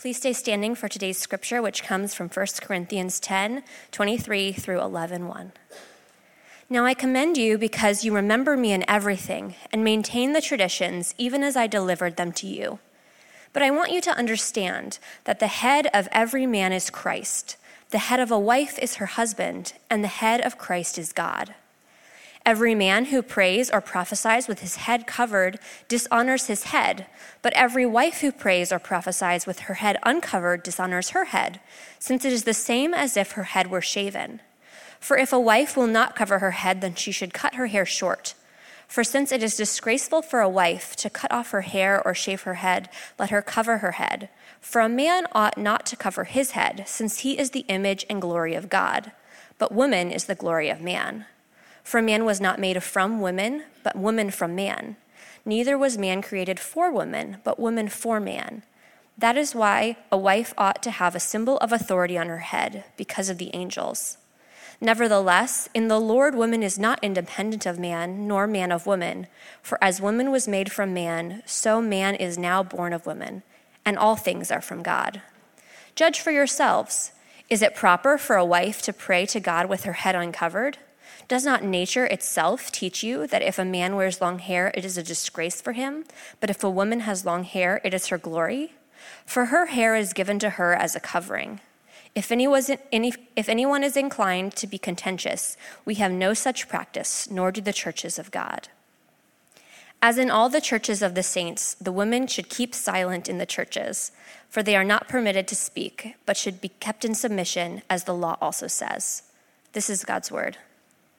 Please stay standing for today's scripture, which comes from 1 Corinthians 10 23 through 11 1. Now I commend you because you remember me in everything and maintain the traditions even as I delivered them to you. But I want you to understand that the head of every man is Christ, the head of a wife is her husband, and the head of Christ is God. Every man who prays or prophesies with his head covered dishonors his head, but every wife who prays or prophesies with her head uncovered dishonors her head, since it is the same as if her head were shaven. For if a wife will not cover her head, then she should cut her hair short. For since it is disgraceful for a wife to cut off her hair or shave her head, let her cover her head. For a man ought not to cover his head, since he is the image and glory of God, but woman is the glory of man. For man was not made from woman, but woman from man. Neither was man created for woman, but woman for man. That is why a wife ought to have a symbol of authority on her head, because of the angels. Nevertheless, in the Lord, woman is not independent of man, nor man of woman. For as woman was made from man, so man is now born of woman, and all things are from God. Judge for yourselves. Is it proper for a wife to pray to God with her head uncovered? Does not nature itself teach you that if a man wears long hair, it is a disgrace for him, but if a woman has long hair, it is her glory? For her hair is given to her as a covering. If, any any, if anyone is inclined to be contentious, we have no such practice, nor do the churches of God. As in all the churches of the saints, the women should keep silent in the churches, for they are not permitted to speak, but should be kept in submission, as the law also says. This is God's word.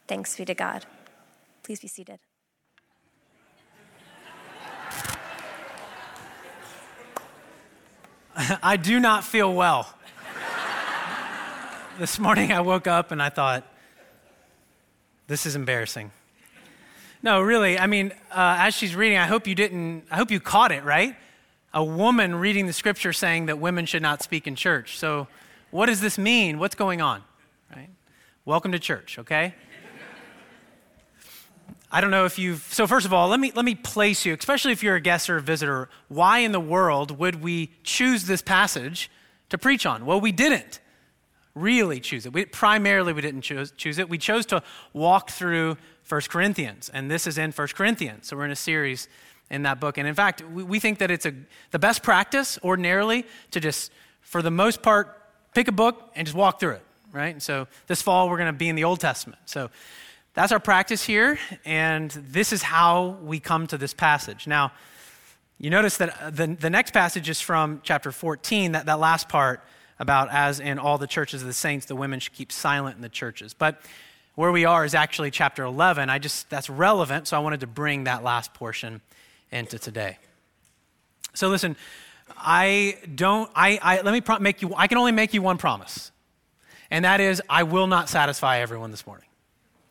Thanks be to God. Please be seated. I do not feel well. this morning I woke up and I thought, this is embarrassing. No, really, I mean, uh, as she's reading, I hope you didn't, I hope you caught it, right? A woman reading the scripture saying that women should not speak in church. So, what does this mean? What's going on? Right? Welcome to church, okay? I don't know if you've. So first of all, let me let me place you, especially if you're a guest or a visitor. Why in the world would we choose this passage to preach on? Well, we didn't really choose it. We, primarily, we didn't choose, choose it. We chose to walk through 1 Corinthians, and this is in 1 Corinthians. So we're in a series in that book, and in fact, we, we think that it's a the best practice ordinarily to just, for the most part, pick a book and just walk through it, right? And so this fall we're going to be in the Old Testament. So that's our practice here, and this is how we come to this passage. Now, you notice that uh, the, the next passage is from chapter 14, that, that last part about as in all the churches of the saints, the women should keep silent in the churches. But where we are is actually chapter 11. I just, that's relevant, so I wanted to bring that last portion into today. So listen, I don't, I, I let me pro- make you, I can only make you one promise, and that is I will not satisfy everyone this morning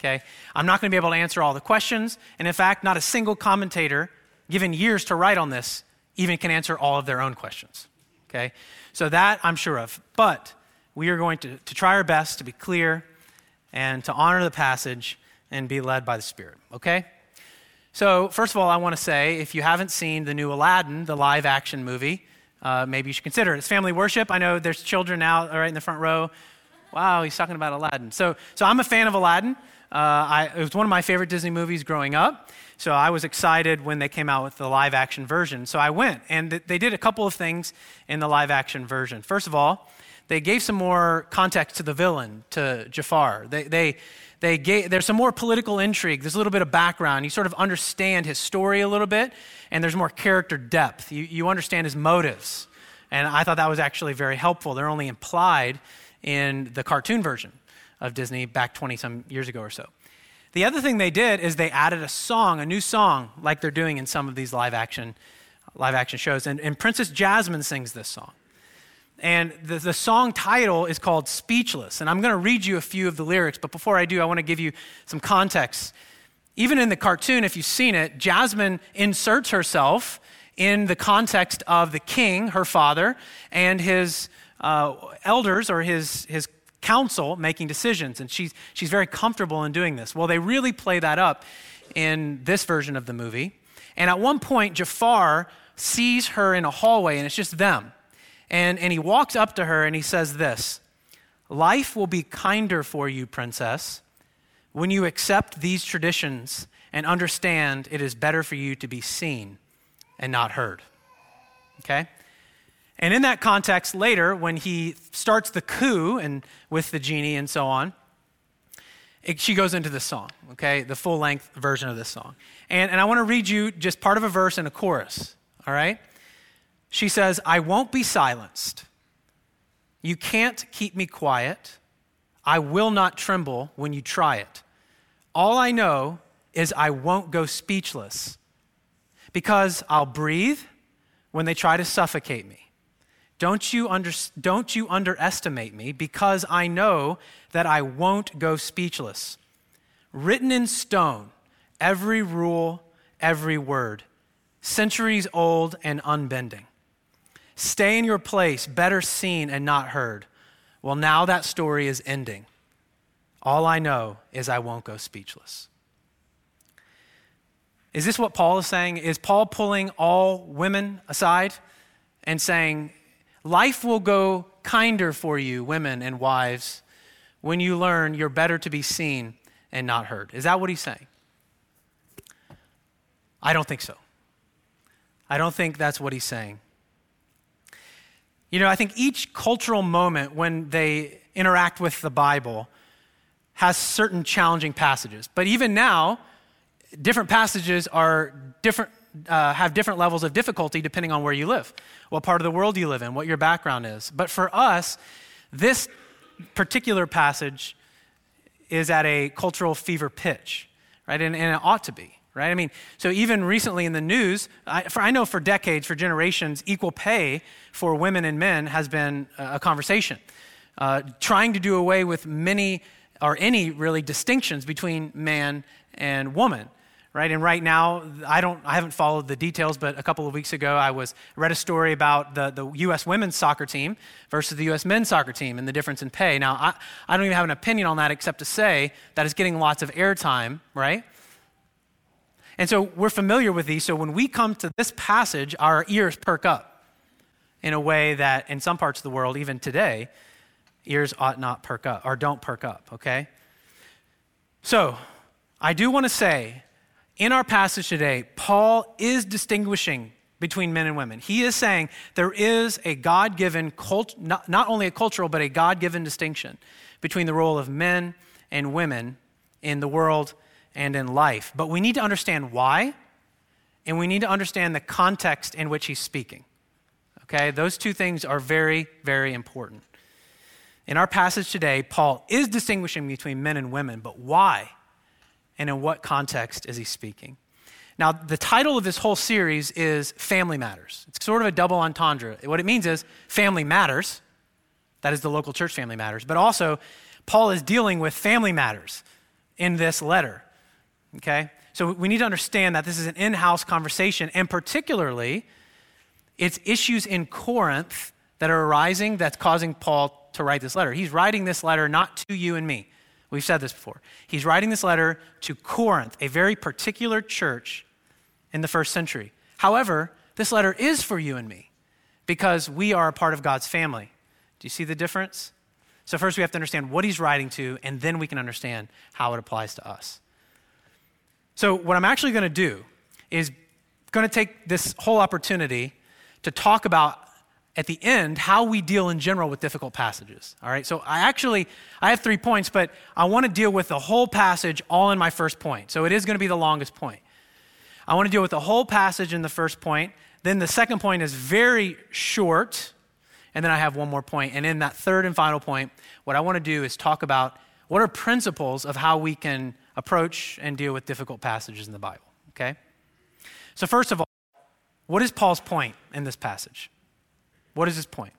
okay? I'm not going to be able to answer all the questions. And in fact, not a single commentator, given years to write on this, even can answer all of their own questions, okay? So that I'm sure of. But we are going to, to try our best to be clear and to honor the passage and be led by the Spirit, okay? So, first of all, I want to say if you haven't seen the new Aladdin, the live action movie, uh, maybe you should consider it. It's family worship. I know there's children now right in the front row. Wow, he's talking about Aladdin. So, so I'm a fan of Aladdin. Uh, I, it was one of my favorite Disney movies growing up. So I was excited when they came out with the live action version. So I went, and th- they did a couple of things in the live action version. First of all, they gave some more context to the villain, to Jafar. They, they, they gave, there's some more political intrigue. There's a little bit of background. You sort of understand his story a little bit, and there's more character depth. You, you understand his motives. And I thought that was actually very helpful. They're only implied in the cartoon version of Disney back 20 some years ago or so. The other thing they did is they added a song, a new song, like they're doing in some of these live action, live action shows. And, and Princess Jasmine sings this song. And the, the song title is called Speechless. And I'm going to read you a few of the lyrics, but before I do, I want to give you some context. Even in the cartoon, if you've seen it, Jasmine inserts herself in the context of the king, her father, and his uh, elders or his, his council making decisions, and she's, she's very comfortable in doing this. Well, they really play that up in this version of the movie. And at one point, Jafar sees her in a hallway, and it's just them. And, and he walks up to her and he says this Life will be kinder for you, princess, when you accept these traditions and understand it is better for you to be seen and not heard. Okay? And in that context, later, when he starts the coup and with the genie and so on, it, she goes into the song, okay? The full length version of this song. And, and I want to read you just part of a verse and a chorus, all right? She says, I won't be silenced. You can't keep me quiet. I will not tremble when you try it. All I know is I won't go speechless because I'll breathe when they try to suffocate me. Don't you, under, don't you underestimate me because I know that I won't go speechless. Written in stone, every rule, every word, centuries old and unbending. Stay in your place, better seen and not heard. Well, now that story is ending. All I know is I won't go speechless. Is this what Paul is saying? Is Paul pulling all women aside and saying, Life will go kinder for you, women and wives, when you learn you're better to be seen and not heard. Is that what he's saying? I don't think so. I don't think that's what he's saying. You know, I think each cultural moment when they interact with the Bible has certain challenging passages. But even now, different passages are different uh, have different levels of difficulty depending on where you live, what part of the world you live in, what your background is. But for us, this particular passage is at a cultural fever pitch, right? And, and it ought to be, right? I mean, so even recently in the news, I, for, I know for decades, for generations, equal pay for women and men has been a conversation. Uh, trying to do away with many or any really distinctions between man and woman right? And right now, I don't, I haven't followed the details, but a couple of weeks ago, I was read a story about the, the U.S. women's soccer team versus the U.S. men's soccer team and the difference in pay. Now, I, I don't even have an opinion on that except to say that it's getting lots of airtime, right? And so we're familiar with these. So when we come to this passage, our ears perk up in a way that in some parts of the world, even today, ears ought not perk up or don't perk up, okay? So I do want to say in our passage today, Paul is distinguishing between men and women. He is saying there is a God given, cult, not, not only a cultural, but a God given distinction between the role of men and women in the world and in life. But we need to understand why, and we need to understand the context in which he's speaking. Okay, those two things are very, very important. In our passage today, Paul is distinguishing between men and women, but why? And in what context is he speaking. Now, the title of this whole series is Family Matters. It's sort of a double entendre. What it means is family matters, that is the local church family matters, but also Paul is dealing with family matters in this letter. Okay? So we need to understand that this is an in house conversation, and particularly, it's issues in Corinth that are arising that's causing Paul to write this letter. He's writing this letter not to you and me. We've said this before. He's writing this letter to Corinth, a very particular church in the first century. However, this letter is for you and me because we are a part of God's family. Do you see the difference? So, first we have to understand what he's writing to, and then we can understand how it applies to us. So, what I'm actually going to do is going to take this whole opportunity to talk about at the end how we deal in general with difficult passages. All right, so I actually I have three points, but I want to deal with the whole passage all in my first point. So it is going to be the longest point. I want to deal with the whole passage in the first point. Then the second point is very short, and then I have one more point. And in that third and final point, what I want to do is talk about what are principles of how we can approach and deal with difficult passages in the Bible. Okay? So first of all, what is Paul's point in this passage? What is his point?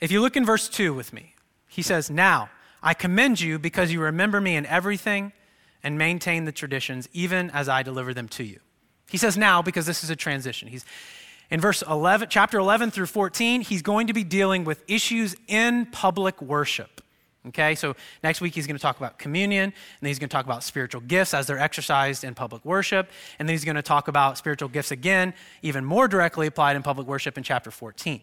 If you look in verse 2 with me, he says, Now I commend you because you remember me in everything and maintain the traditions, even as I deliver them to you. He says now because this is a transition. He's in verse 11, chapter 11 through 14, he's going to be dealing with issues in public worship. Okay, so next week he's going to talk about communion, and then he's going to talk about spiritual gifts as they're exercised in public worship, and then he's going to talk about spiritual gifts again, even more directly applied in public worship in chapter 14.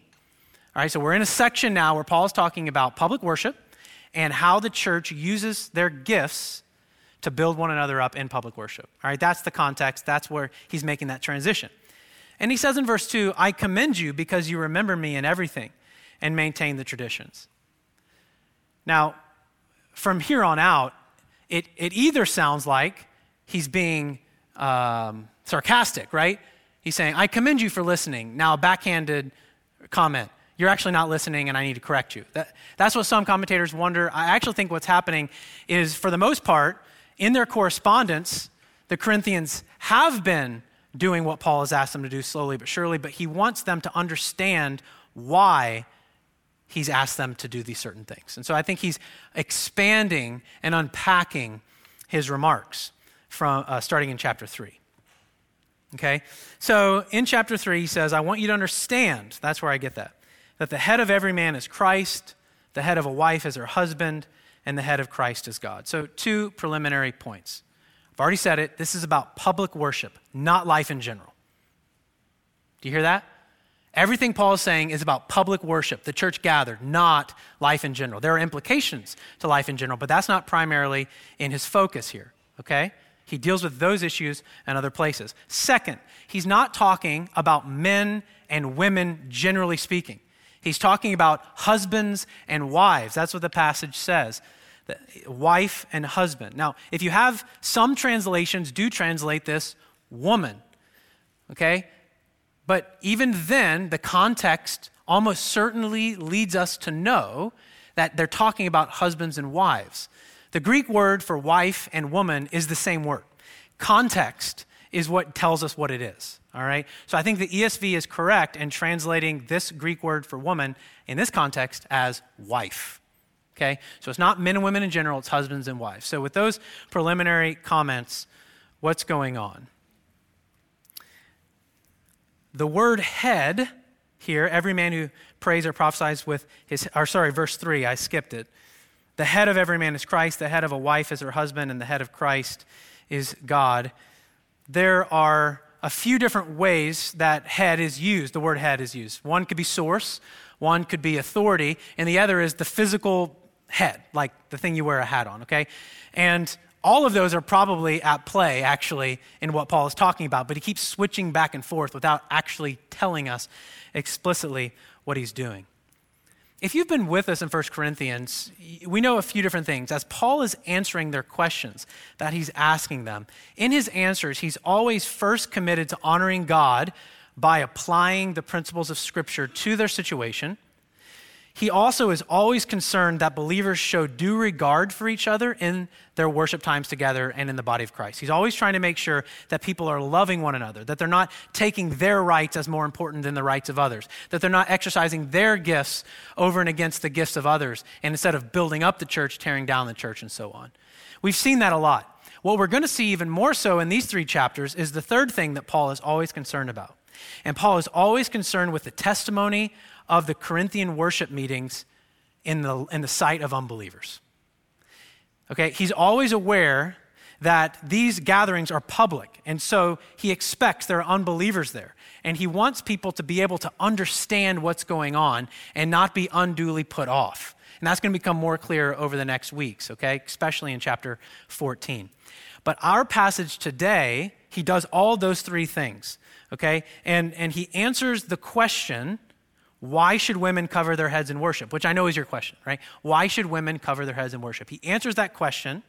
All right, so we're in a section now where Paul is talking about public worship and how the church uses their gifts to build one another up in public worship. All right, that's the context, that's where he's making that transition. And he says in verse 2 I commend you because you remember me in everything and maintain the traditions. Now, from here on out, it, it either sounds like he's being um, sarcastic, right? He's saying, I commend you for listening. Now, backhanded comment. You're actually not listening, and I need to correct you. That, that's what some commentators wonder. I actually think what's happening is, for the most part, in their correspondence, the Corinthians have been doing what Paul has asked them to do slowly but surely, but he wants them to understand why he's asked them to do these certain things. And so I think he's expanding and unpacking his remarks from uh, starting in chapter 3. Okay? So in chapter 3 he says, "I want you to understand, that's where I get that, that the head of every man is Christ, the head of a wife is her husband, and the head of Christ is God." So two preliminary points. I've already said it, this is about public worship, not life in general. Do you hear that? Everything Paul is saying is about public worship, the church gathered, not life in general. There are implications to life in general, but that's not primarily in his focus here, okay? He deals with those issues and other places. Second, he's not talking about men and women generally speaking. He's talking about husbands and wives. That's what the passage says. Wife and husband. Now, if you have some translations do translate this woman, okay? But even then, the context almost certainly leads us to know that they're talking about husbands and wives. The Greek word for wife and woman is the same word. Context is what tells us what it is. All right? So I think the ESV is correct in translating this Greek word for woman in this context as wife. Okay? So it's not men and women in general, it's husbands and wives. So with those preliminary comments, what's going on? The word head here, every man who prays or prophesies with his, or sorry, verse 3, I skipped it. The head of every man is Christ, the head of a wife is her husband, and the head of Christ is God. There are a few different ways that head is used, the word head is used. One could be source, one could be authority, and the other is the physical head, like the thing you wear a hat on, okay? And all of those are probably at play, actually, in what Paul is talking about, but he keeps switching back and forth without actually telling us explicitly what he's doing. If you've been with us in 1 Corinthians, we know a few different things. As Paul is answering their questions that he's asking them, in his answers, he's always first committed to honoring God by applying the principles of Scripture to their situation he also is always concerned that believers show due regard for each other in their worship times together and in the body of Christ. He's always trying to make sure that people are loving one another, that they're not taking their rights as more important than the rights of others, that they're not exercising their gifts over and against the gifts of others, and instead of building up the church, tearing down the church, and so on. We've seen that a lot. What we're going to see even more so in these three chapters is the third thing that Paul is always concerned about. And Paul is always concerned with the testimony of the Corinthian worship meetings in the, in the sight of unbelievers. Okay, he's always aware that these gatherings are public, and so he expects there are unbelievers there. And he wants people to be able to understand what's going on and not be unduly put off. And that's going to become more clear over the next weeks, okay, especially in chapter 14. But our passage today, he does all those three things, okay? And, and he answers the question why should women cover their heads in worship? Which I know is your question, right? Why should women cover their heads in worship? He answers that question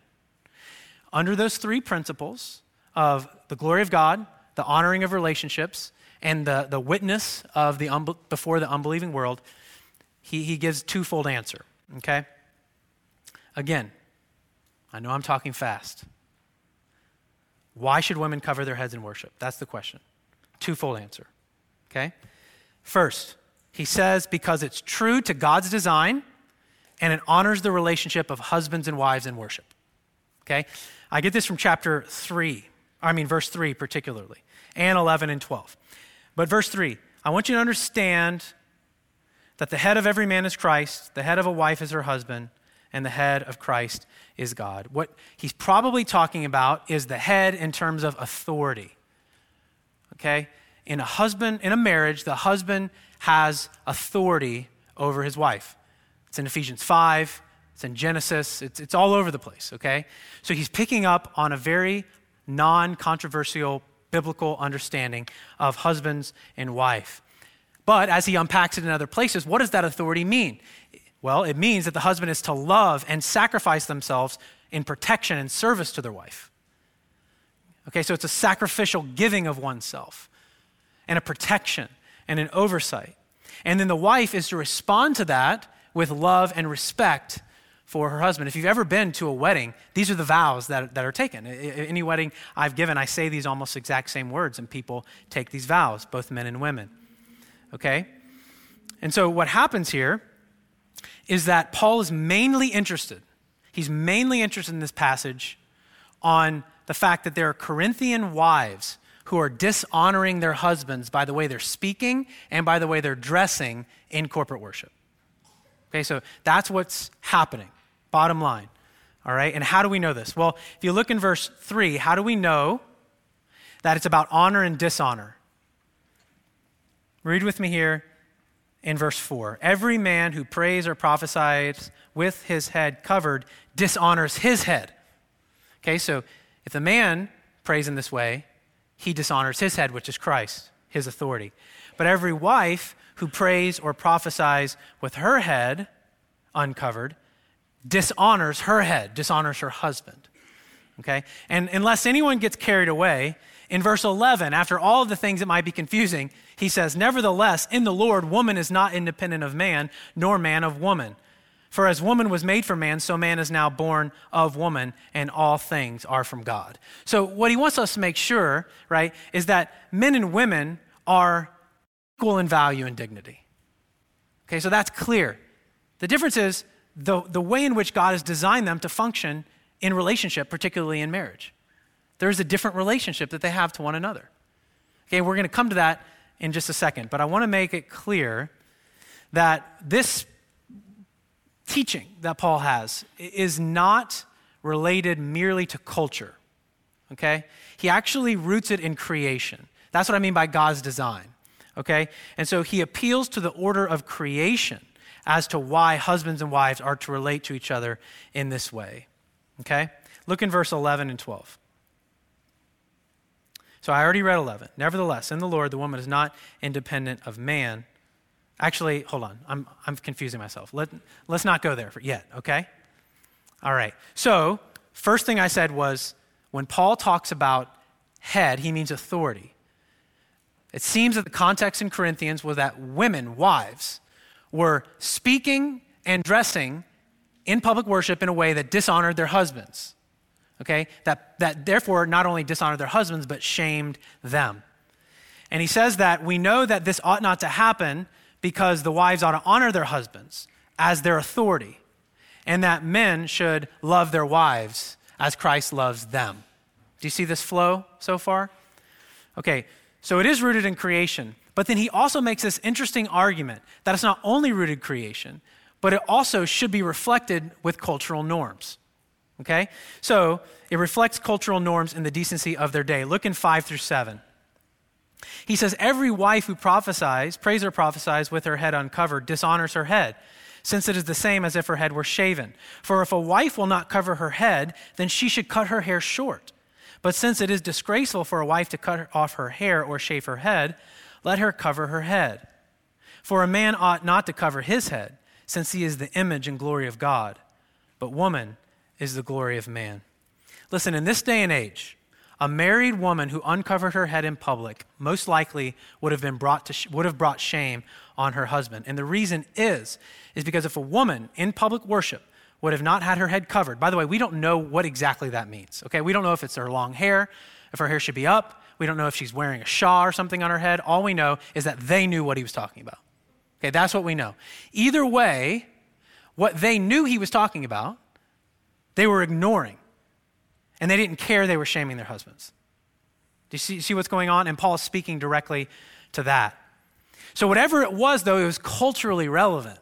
under those three principles of the glory of God, the honoring of relationships, and the, the witness of the before the unbelieving world. He, he gives twofold answer, okay? Again, I know I'm talking fast. Why should women cover their heads in worship? That's the question. Twofold answer, okay? First, he says, because it's true to God's design and it honors the relationship of husbands and wives in worship. Okay? I get this from chapter 3, I mean, verse 3 particularly, and 11 and 12. But verse 3, I want you to understand that the head of every man is Christ, the head of a wife is her husband, and the head of Christ is God. What he's probably talking about is the head in terms of authority. Okay? In a husband, in a marriage, the husband has authority over his wife. It's in Ephesians 5, it's in Genesis, it's, it's all over the place, okay? So he's picking up on a very non controversial biblical understanding of husbands and wife. But as he unpacks it in other places, what does that authority mean? Well, it means that the husband is to love and sacrifice themselves in protection and service to their wife. Okay, so it's a sacrificial giving of oneself and a protection and an oversight. And then the wife is to respond to that with love and respect for her husband. If you've ever been to a wedding, these are the vows that, that are taken. Any wedding I've given, I say these almost exact same words, and people take these vows, both men and women. Okay? And so what happens here is that Paul is mainly interested, he's mainly interested in this passage on the fact that there are Corinthian wives who are dishonoring their husbands by the way they're speaking and by the way they're dressing in corporate worship. Okay, so that's what's happening, bottom line. All right, and how do we know this? Well, if you look in verse 3, how do we know that it's about honor and dishonor? Read with me here in verse 4. Every man who prays or prophesies with his head covered dishonors his head. Okay, so if the man prays in this way, he dishonors his head, which is Christ, his authority. But every wife who prays or prophesies with her head uncovered dishonors her head, dishonors her husband. Okay? And unless anyone gets carried away, in verse 11, after all of the things that might be confusing, he says, Nevertheless, in the Lord, woman is not independent of man, nor man of woman. For as woman was made for man, so man is now born of woman, and all things are from God. So, what he wants us to make sure, right, is that men and women are equal in value and dignity. Okay, so that's clear. The difference is the, the way in which God has designed them to function in relationship, particularly in marriage. There's a different relationship that they have to one another. Okay, we're going to come to that in just a second, but I want to make it clear that this teaching that Paul has is not related merely to culture. Okay? He actually roots it in creation. That's what I mean by God's design. Okay? And so he appeals to the order of creation as to why husbands and wives are to relate to each other in this way. Okay? Look in verse 11 and 12. So I already read 11. Nevertheless, in the Lord, the woman is not independent of man Actually, hold on. I'm, I'm confusing myself. Let, let's not go there for, yet, okay? All right. So, first thing I said was when Paul talks about head, he means authority. It seems that the context in Corinthians was that women, wives, were speaking and dressing in public worship in a way that dishonored their husbands. Okay? That, that therefore not only dishonored their husbands, but shamed them. And he says that we know that this ought not to happen because the wives ought to honor their husbands as their authority, and that men should love their wives as Christ loves them. Do you see this flow so far? Okay, so it is rooted in creation, but then he also makes this interesting argument that it's not only rooted creation, but it also should be reflected with cultural norms. Okay? So it reflects cultural norms in the decency of their day. Look in 5 through 7. He says, Every wife who prophesies, prays or prophesies with her head uncovered, dishonors her head, since it is the same as if her head were shaven. For if a wife will not cover her head, then she should cut her hair short. But since it is disgraceful for a wife to cut off her hair or shave her head, let her cover her head. For a man ought not to cover his head, since he is the image and glory of God, but woman is the glory of man. Listen, in this day and age, a married woman who uncovered her head in public most likely would have, been brought to would have brought shame on her husband. And the reason is, is because if a woman in public worship would have not had her head covered, by the way, we don't know what exactly that means, okay? We don't know if it's her long hair, if her hair should be up. We don't know if she's wearing a shawl or something on her head. All we know is that they knew what he was talking about. Okay, that's what we know. Either way, what they knew he was talking about, they were ignoring. And they didn't care they were shaming their husbands. Do you see, see what's going on? And Paul is speaking directly to that. So, whatever it was, though, it was culturally relevant.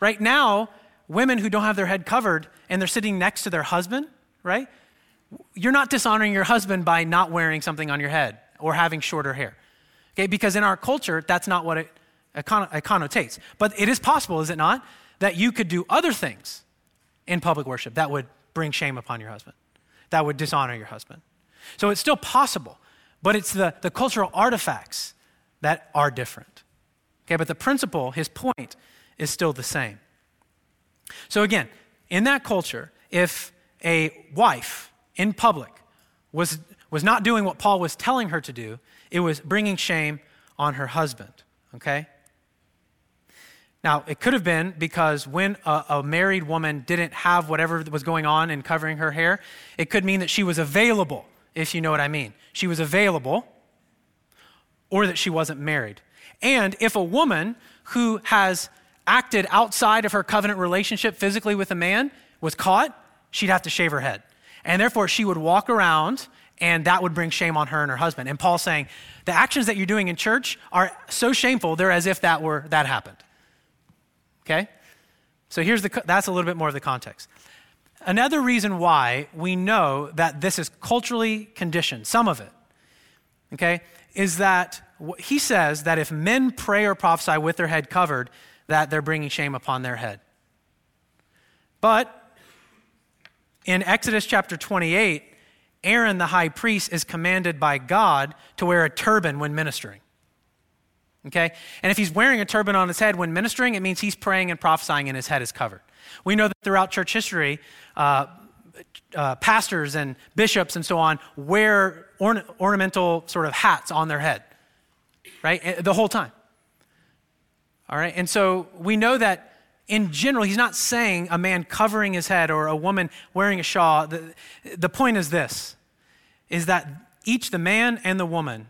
Right now, women who don't have their head covered and they're sitting next to their husband, right? You're not dishonoring your husband by not wearing something on your head or having shorter hair. Okay, because in our culture, that's not what it, it connotates. But it is possible, is it not, that you could do other things in public worship that would bring shame upon your husband, that would dishonor your husband. So it's still possible, but it's the, the cultural artifacts that are different. Okay, but the principle, his point, is still the same. So again, in that culture, if a wife in public was, was not doing what Paul was telling her to do, it was bringing shame on her husband. Okay? Now, it could have been because when a, a, married woman didn't have whatever was going on in covering her hair, it could mean that she was available, if you know what I mean. She was available, or that she wasn't married. And if a woman who has acted outside of her covenant relationship physically with a man was caught, she'd have to shave her head. And therefore, she would walk around and that would bring shame on her and her husband. And Paul's saying, the actions that you're doing in church are so shameful, they're as if that were that happened. Okay? So here's the, that's a little bit more of the context. Another reason why we know that this is culturally conditioned, some of it, okay, is that he says that if men pray or prophesy with their head covered, that they're bringing shame upon their head. But in Exodus chapter 28, Aaron the high priest is commanded by God to wear a turban when ministering. Okay? And if he's wearing a turban on his head when ministering, it means he's praying and prophesying and his head is covered. We know that throughout church history, uh, uh, pastors and bishops and so on wear orna- ornamental sort of hats on their head, right? Eh, the whole time. All right? And so we know that in general, he's not saying a man covering his head or a woman wearing a shawl. The, the point is this is that each the man and the woman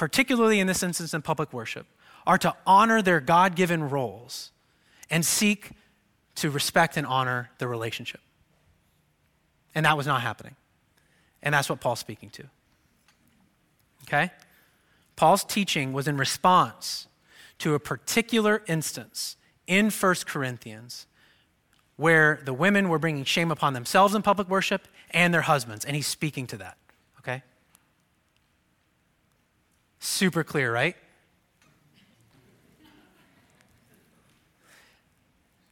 particularly in this instance in public worship, are to honor their God given roles and seek to respect and honor the relationship. And that was not happening. And that's what Paul's speaking to. Okay? Paul's teaching was in response to a particular instance in 1 Corinthians where the women were bringing shame upon themselves in public worship and their husbands, and he's speaking to that. Okay? Super clear, right?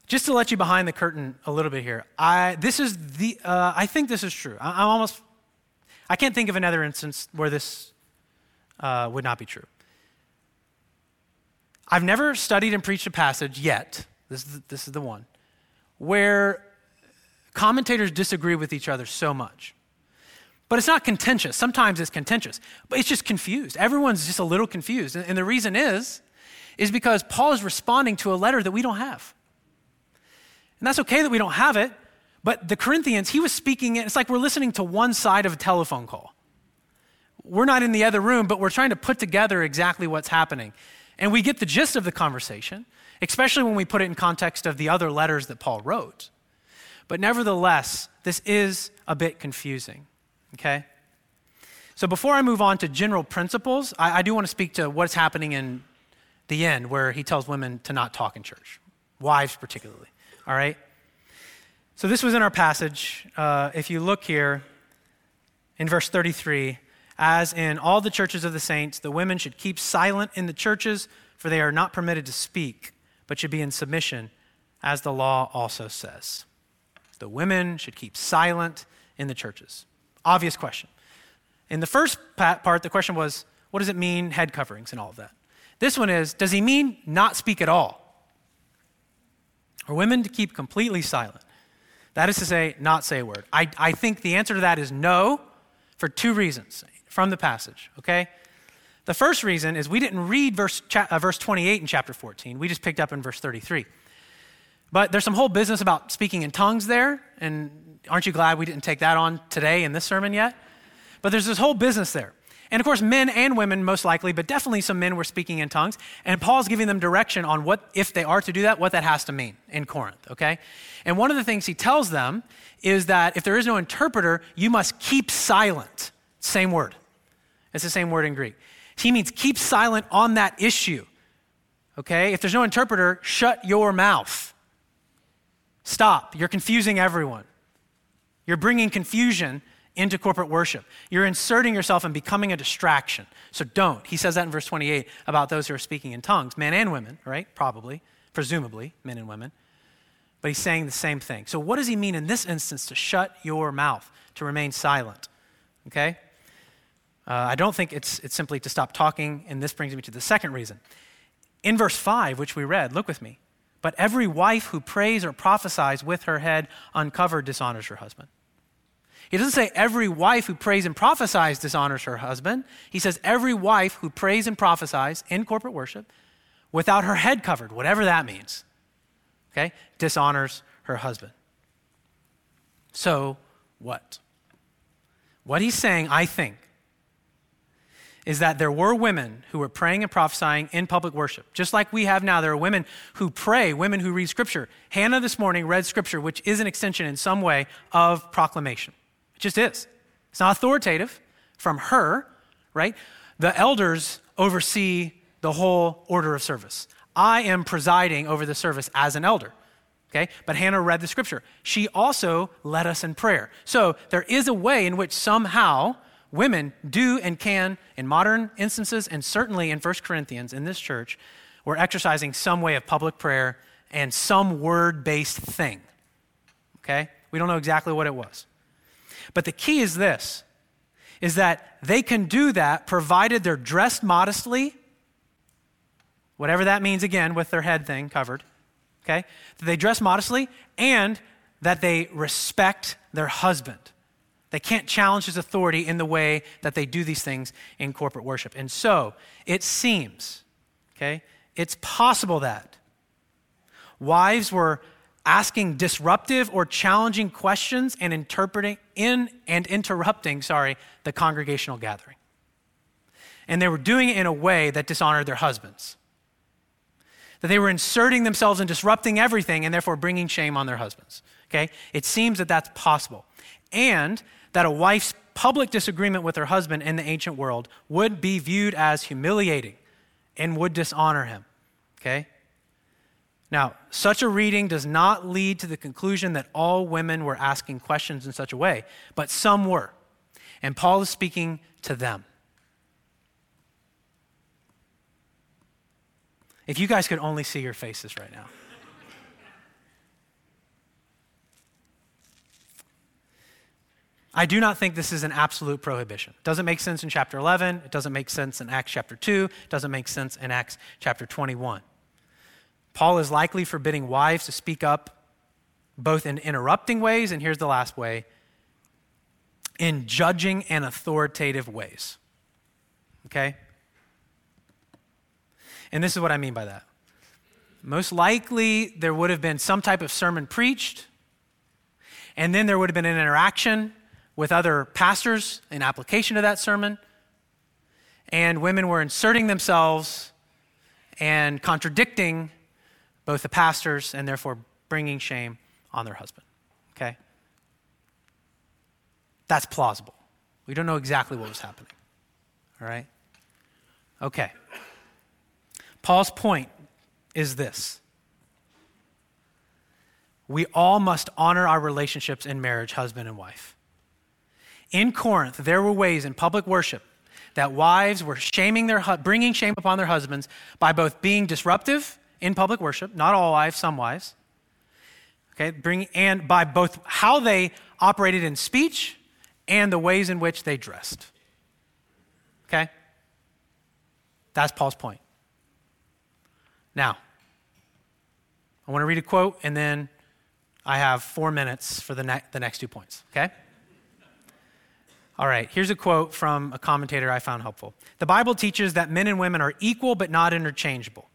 Just to let you behind the curtain a little bit here, I, this is the, uh, I think this is true. I, am almost, I can't think of another instance where this uh, would not be true. I've never studied and preached a passage yet, this is, the, this is the one, where commentators disagree with each other so much. But it's not contentious. Sometimes it's contentious, but it's just confused. Everyone's just a little confused. And, the reason is, is because Paul is responding to a letter that we don't have. And that's okay that we don't have it, but the Corinthians, he was speaking, it's like we're listening to one side of a telephone call. We're not in the other room, but we're trying to put together exactly what's happening. And we get the gist of the conversation, especially when we put it in context of the other letters that Paul wrote. But nevertheless, this is a bit confusing. Okay? So before I move on to general principles, I, I do want to speak to what's happening in the end where he tells women to not talk in church, wives particularly. All right? So this was in our passage. Uh, if you look here in verse 33, as in all the churches of the saints, the women should keep silent in the churches, for they are not permitted to speak, but should be in submission, as the law also says. The women should keep silent in the churches. Obvious question. In the first part, the question was, what does it mean, head coverings and all of that? This one is, does he mean not speak at all? Or women to keep completely silent? That is to say, not say a word. I, I think the answer to that is no for two reasons from the passage, okay? The first reason is we didn't read verse, uh, verse 28 in chapter 14. We just picked up in verse 33. But there's some whole business about speaking in tongues there, and aren't you glad we didn't take that on today in this sermon yet? But there's this whole business there. And of course, men and women, most likely, but definitely some men were speaking in tongues. And Paul's giving them direction on what, if they are to do that, what that has to mean in Corinth, okay? And one of the things he tells them is that if there is no interpreter, you must keep silent. Same word. It's the same word in Greek. He means keep silent on that issue, okay? If there's no interpreter, shut your mouth. Stop. You're confusing everyone. You're bringing confusion into corporate worship. You're inserting yourself and becoming a distraction. So don't. He says that in verse 28 about those who are speaking in tongues, men and women, right? Probably, presumably, men and women. But he's saying the same thing. So, what does he mean in this instance to shut your mouth, to remain silent? Okay? Uh, I don't think it's, it's simply to stop talking, and this brings me to the second reason. In verse 5, which we read, look with me. But every wife who prays or prophesies with her head uncovered dishonors her husband. He doesn't say every wife who prays and prophesies dishonors her husband. He says every wife who prays and prophesies in corporate worship without her head covered, whatever that means, okay, dishonors her husband. So what? What he's saying, I think, is that there were women who were praying and prophesying in public worship. Just like we have now, there are women who pray, women who read scripture. Hannah this morning read scripture, which is an extension in some way of proclamation. It just is. It's not authoritative from her, right? The elders oversee the whole order of service. I am presiding over the service as an elder. Okay? But Hannah read the scripture. She also led us in prayer. So there is a way in which somehow women do and can, in modern instances, and certainly in 1 Corinthians in this church, we're exercising some way of public prayer and some word based thing. Okay? We don't know exactly what it was. But the key is this is that they can do that provided they're dressed modestly, whatever that means again with their head thing covered, okay? That they dress modestly and that they respect their husband. They can't challenge his authority in the way that they do these things in corporate worship. And so it seems, okay, it's possible that wives were asking disruptive or challenging questions and interpreting in and interrupting, sorry, the congregational gathering. And they were doing it in a way that dishonored their husbands. That they were inserting themselves and disrupting everything and therefore bringing shame on their husbands. Okay? It seems that that's possible. And that a wife's public disagreement with her husband in the ancient world would be viewed as humiliating and would dishonor him. Okay? Now, such a reading does not lead to the conclusion that all women were asking questions in such a way, but some were. And Paul is speaking to them. If you guys could only see your faces right now. I do not think this is an absolute prohibition. It doesn't make sense in chapter 11. It doesn't make sense in Acts chapter 2. It doesn't make sense in Acts chapter 21. Paul is likely forbidding wives to speak up both in interrupting ways, and here's the last way in judging and authoritative ways. Okay? And this is what I mean by that. Most likely, there would have been some type of sermon preached, and then there would have been an interaction with other pastors in application of that sermon, and women were inserting themselves and contradicting both the pastors and therefore bringing shame on their husband. Okay? That's plausible. We don't know exactly what was happening. All right? Okay. Paul's point is this we all must honor our relationships in marriage, husband and wife. In Corinth, there were ways in public worship that wives were shaming their, bringing shame upon their husbands by both being disruptive in public worship, not all wives, some wives. Okay, bring, and by both how they operated in speech and the ways in which they dressed. Okay? That's Paul's point. Now, I want to read a quote and then I have four minutes for the, ne- the next two points. Okay? All right, here's a quote from a commentator I found helpful. The Bible teaches that men and women are equal but not interchangeable.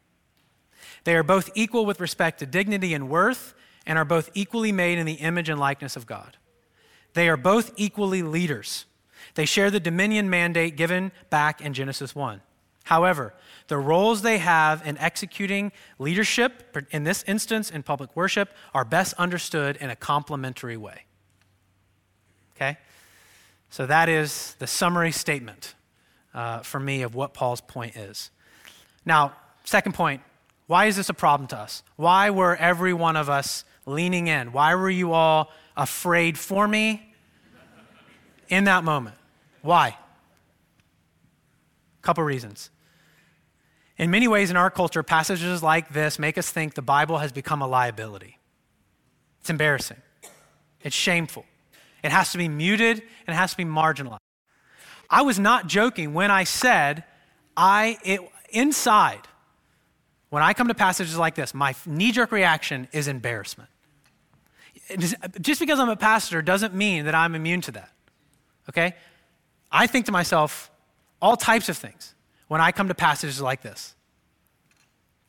They are both equal with respect to dignity and worth, and are both equally made in the image and likeness of God. They are both equally leaders. They share the dominion mandate given back in Genesis 1. However, the roles they have in executing leadership, in this instance in public worship, are best understood in a complementary way. Okay? So that is the summary statement uh, for me of what Paul's point is. Now, second point why is this a problem to us? Why were every one of us leaning in? Why were you all afraid for me in that moment? Why? Couple reasons. In many ways in our culture, passages like this make us think the Bible has become a liability. It's embarrassing. It's shameful. It has to be muted and it has to be marginalized. I was not joking when I said I it, inside when I come to passages like this, my knee-jerk reaction is embarrassment. Just because I'm a pastor doesn't mean that I'm immune to that. Okay? I think to myself all types of things when I come to passages like this.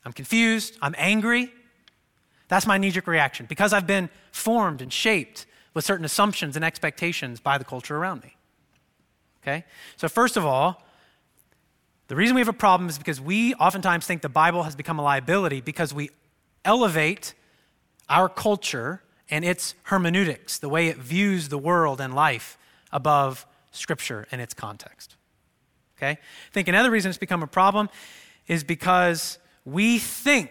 I'm confused, I'm angry. That's my knee jerk reaction because I've been formed and shaped with certain assumptions and expectations by the culture around me. Okay? So, first of all, the reason we have a problem is because we oftentimes think the Bible has become a liability because we elevate our culture and its hermeneutics, the way it views the world and life, above Scripture and its context. Okay? I think another reason it's become a problem is because we think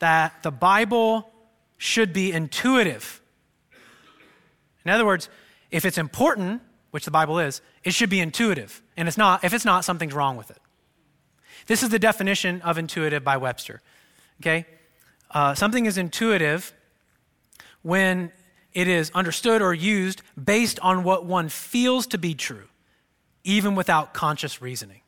that the Bible should be intuitive. In other words, if it's important, which the Bible is, it should be intuitive. And it's not, if it's not, something's wrong with it. This is the definition of intuitive by Webster. Okay? Uh, something is intuitive when it is understood or used based on what one feels to be true even without conscious reasoning.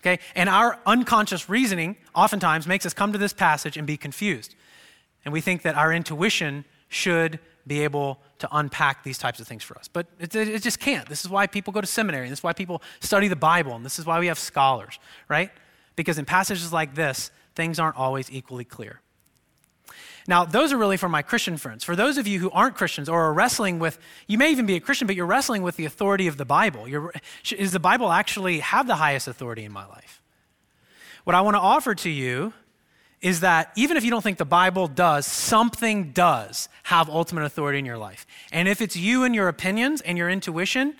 Okay? And our unconscious reasoning oftentimes makes us come to this passage and be confused. And we think that our intuition should be able to unpack these types of things for us. But it, it, just can't. This is why people go to seminary, and this is why people study the Bible, and this is why we have scholars, right? Because in passages like this, things aren't always equally clear. Now, those are really for my Christian friends. For those of you who aren't Christians or are wrestling with, you may even be a Christian, but you're wrestling with the authority of the Bible. You're, is the Bible actually have the highest authority in my life? What I want to offer to you is that even if you don't think the Bible does, something does have ultimate authority in your life. And if it's you and your opinions and your intuition,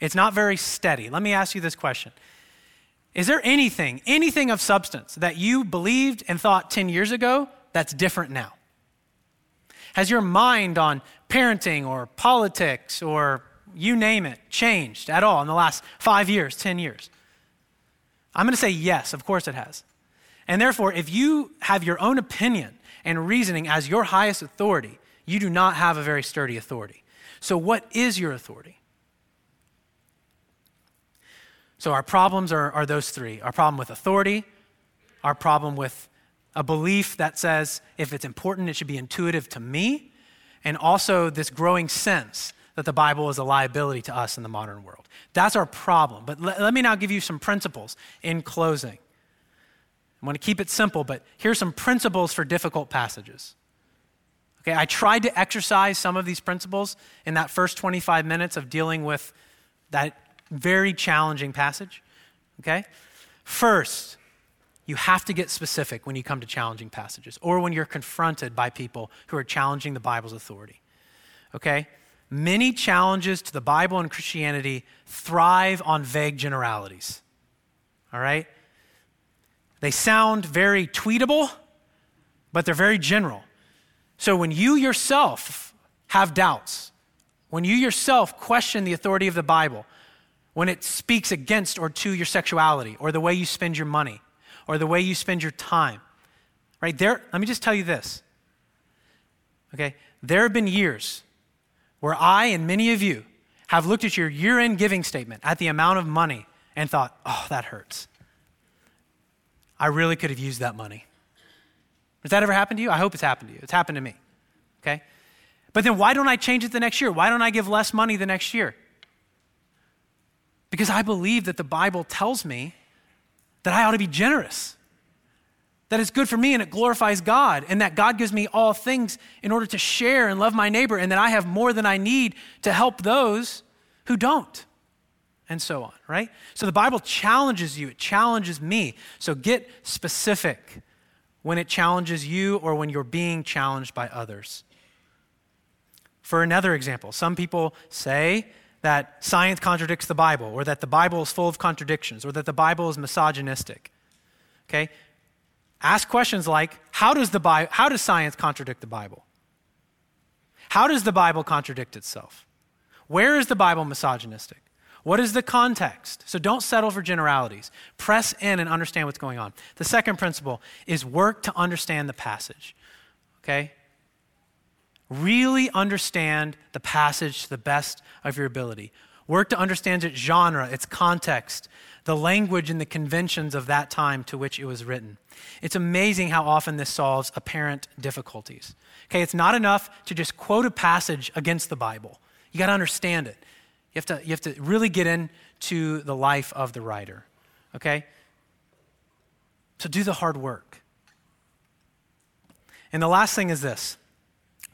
it's not very steady. Let me ask you this question Is there anything, anything of substance that you believed and thought 10 years ago that's different now? Has your mind on parenting or politics or you name it changed at all in the last five years, 10 years? I'm going to say yes, of course it has. And therefore, if you have your own opinion and reasoning as your highest authority, you do not have a very sturdy authority. So, what is your authority? So, our problems are, are those three our problem with authority, our problem with a belief that says if it's important, it should be intuitive to me, and also this growing sense that the Bible is a liability to us in the modern world. That's our problem. But let, let me now give you some principles in closing. I want to keep it simple, but here's some principles for difficult passages. Okay, I tried to exercise some of these principles in that first 25 minutes of dealing with that very challenging passage. Okay? First, you have to get specific when you come to challenging passages or when you're confronted by people who are challenging the Bible's authority. Okay? Many challenges to the Bible and Christianity thrive on vague generalities. All right? They sound very tweetable, but they're very general. So when you yourself have doubts, when you yourself question the authority of the Bible, when it speaks against or to your sexuality or the way you spend your money, or the way you spend your time. Right? There, let me just tell you this. Okay? There have been years where I and many of you have looked at your year end giving statement at the amount of money and thought, oh, that hurts. I really could have used that money. Has that ever happened to you? I hope it's happened to you. It's happened to me. Okay? But then why don't I change it the next year? Why don't I give less money the next year? Because I believe that the Bible tells me that I ought to be generous, that it's good for me and it glorifies God, and that God gives me all things in order to share and love my neighbor, and that I have more than I need to help those who don't, and so on, right? So the Bible challenges you, it challenges me. So get specific when it challenges you or when you're being challenged by others. For another example, some people say that science contradicts the Bible, or that the Bible is full of contradictions, or that the Bible is misogynistic. Okay? Ask questions like how does, the Bi- how does science contradict the Bible? How does the Bible contradict itself? Where is the Bible misogynistic? What is the context? So don't settle for generalities. Press in and understand what's going on. The second principle is work to understand the passage. Okay? Really understand the passage to the best of your ability. Work to understand its genre, its context, the language and the conventions of that time to which it was written. It's amazing how often this solves apparent difficulties. Okay, it's not enough to just quote a passage against the Bible. You got to understand it. You have to, you have to really get into the life of the writer. Okay? So do the hard work. And the last thing is this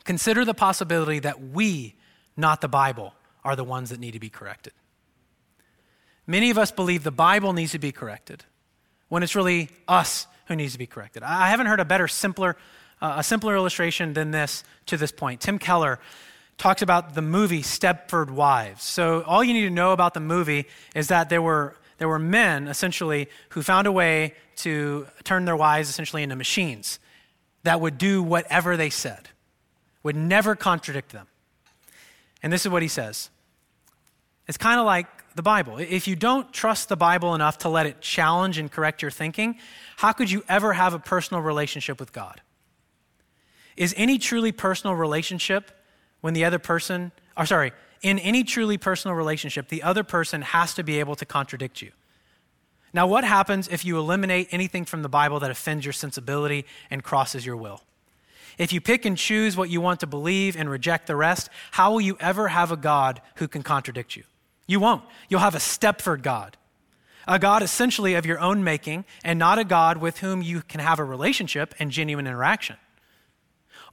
consider the possibility that we, not the Bible, are the ones that need to be corrected. Many of us believe the Bible needs to be corrected when it's really us who needs to be corrected. I haven't heard a better, simpler, uh, a simpler illustration than this to this point. Tim Keller talks about the movie Stepford Wives. So all you need to know about the movie is that there were there were men essentially who found a way to turn their wives essentially into machines that would do whatever they said, would never contradict them. And this is what he says. It's kind of like the Bible. If you don't trust the Bible enough to let it challenge and correct your thinking, how could you ever have a personal relationship with God? Is any truly personal relationship when the other person, or sorry, in any truly personal relationship, the other person has to be able to contradict you? Now, what happens if you eliminate anything from the Bible that offends your sensibility and crosses your will? If you pick and choose what you want to believe and reject the rest, how will you ever have a God who can contradict you? You won't. You'll have a Stepford God, a God essentially of your own making, and not a God with whom you can have a relationship and genuine interaction.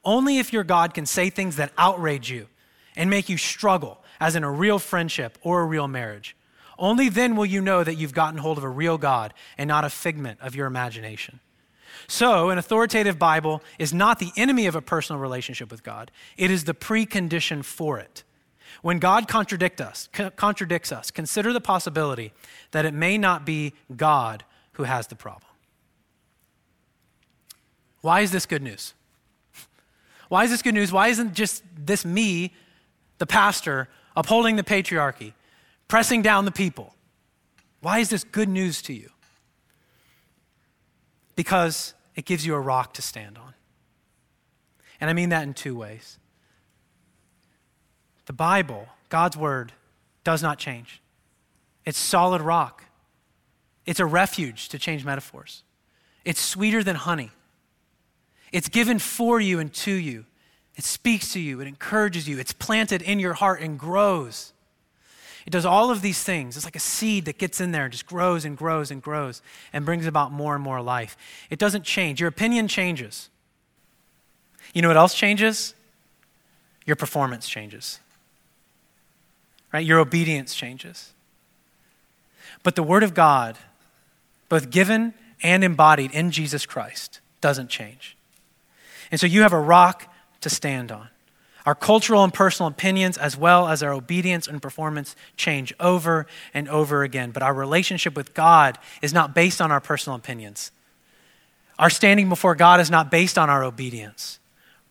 Only if your God can say things that outrage you and make you struggle, as in a real friendship or a real marriage. Only then will you know that you've gotten hold of a real God and not a figment of your imagination. So, an authoritative Bible is not the enemy of a personal relationship with God, it is the precondition for it. When God contradict us, contradicts us, consider the possibility that it may not be God who has the problem. Why is this good news? Why is this good news? Why isn't just this me, the pastor, upholding the patriarchy, pressing down the people? Why is this good news to you? Because it gives you a rock to stand on. And I mean that in two ways. The Bible, God's word, does not change. It's solid rock. It's a refuge, to change metaphors. It's sweeter than honey. It's given for you and to you. It speaks to you, it encourages you, it's planted in your heart and grows. It does all of these things. It's like a seed that gets in there and just grows and grows and grows and brings about more and more life. It doesn't change. Your opinion changes. You know what else changes? Your performance changes right? Your obedience changes. But the Word of God, both given and embodied in Jesus Christ, doesn't change. And so you have a rock to stand on. Our cultural and personal opinions, as well as our obedience and performance, change over and over again. But our relationship with God is not based on our personal opinions. Our standing before God is not based on our obedience.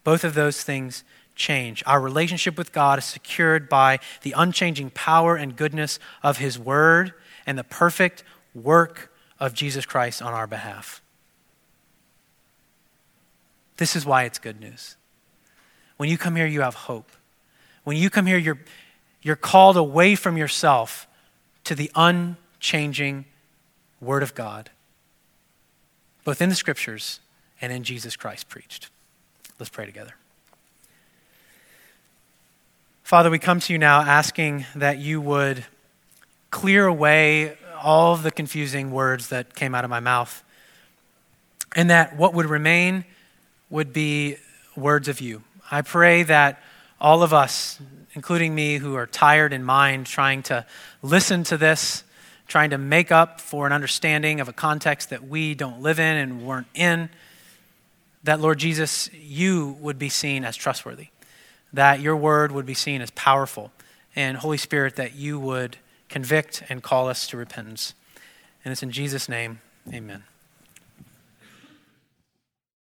Both of those things change. Our relationship with God is secured by the unchanging power and goodness of His Word and the perfect work of Jesus Christ on our behalf. This is why it's good news. When you come here, you have hope. When you come here, you're, you're called away from yourself to the unchanging Word of God, both in the Scriptures and in Jesus Christ preached. Let's pray together. Father, we come to you now asking that you would clear away all of the confusing words that came out of my mouth, and that what would remain would be words of you. I pray that all of us, including me, who are tired in mind trying to listen to this, trying to make up for an understanding of a context that we don't live in and weren't in, that, Lord Jesus, you would be seen as trustworthy that your word would be seen as powerful, and Holy Spirit, that you would convict and call us to repentance. And it's in Jesus' name, amen.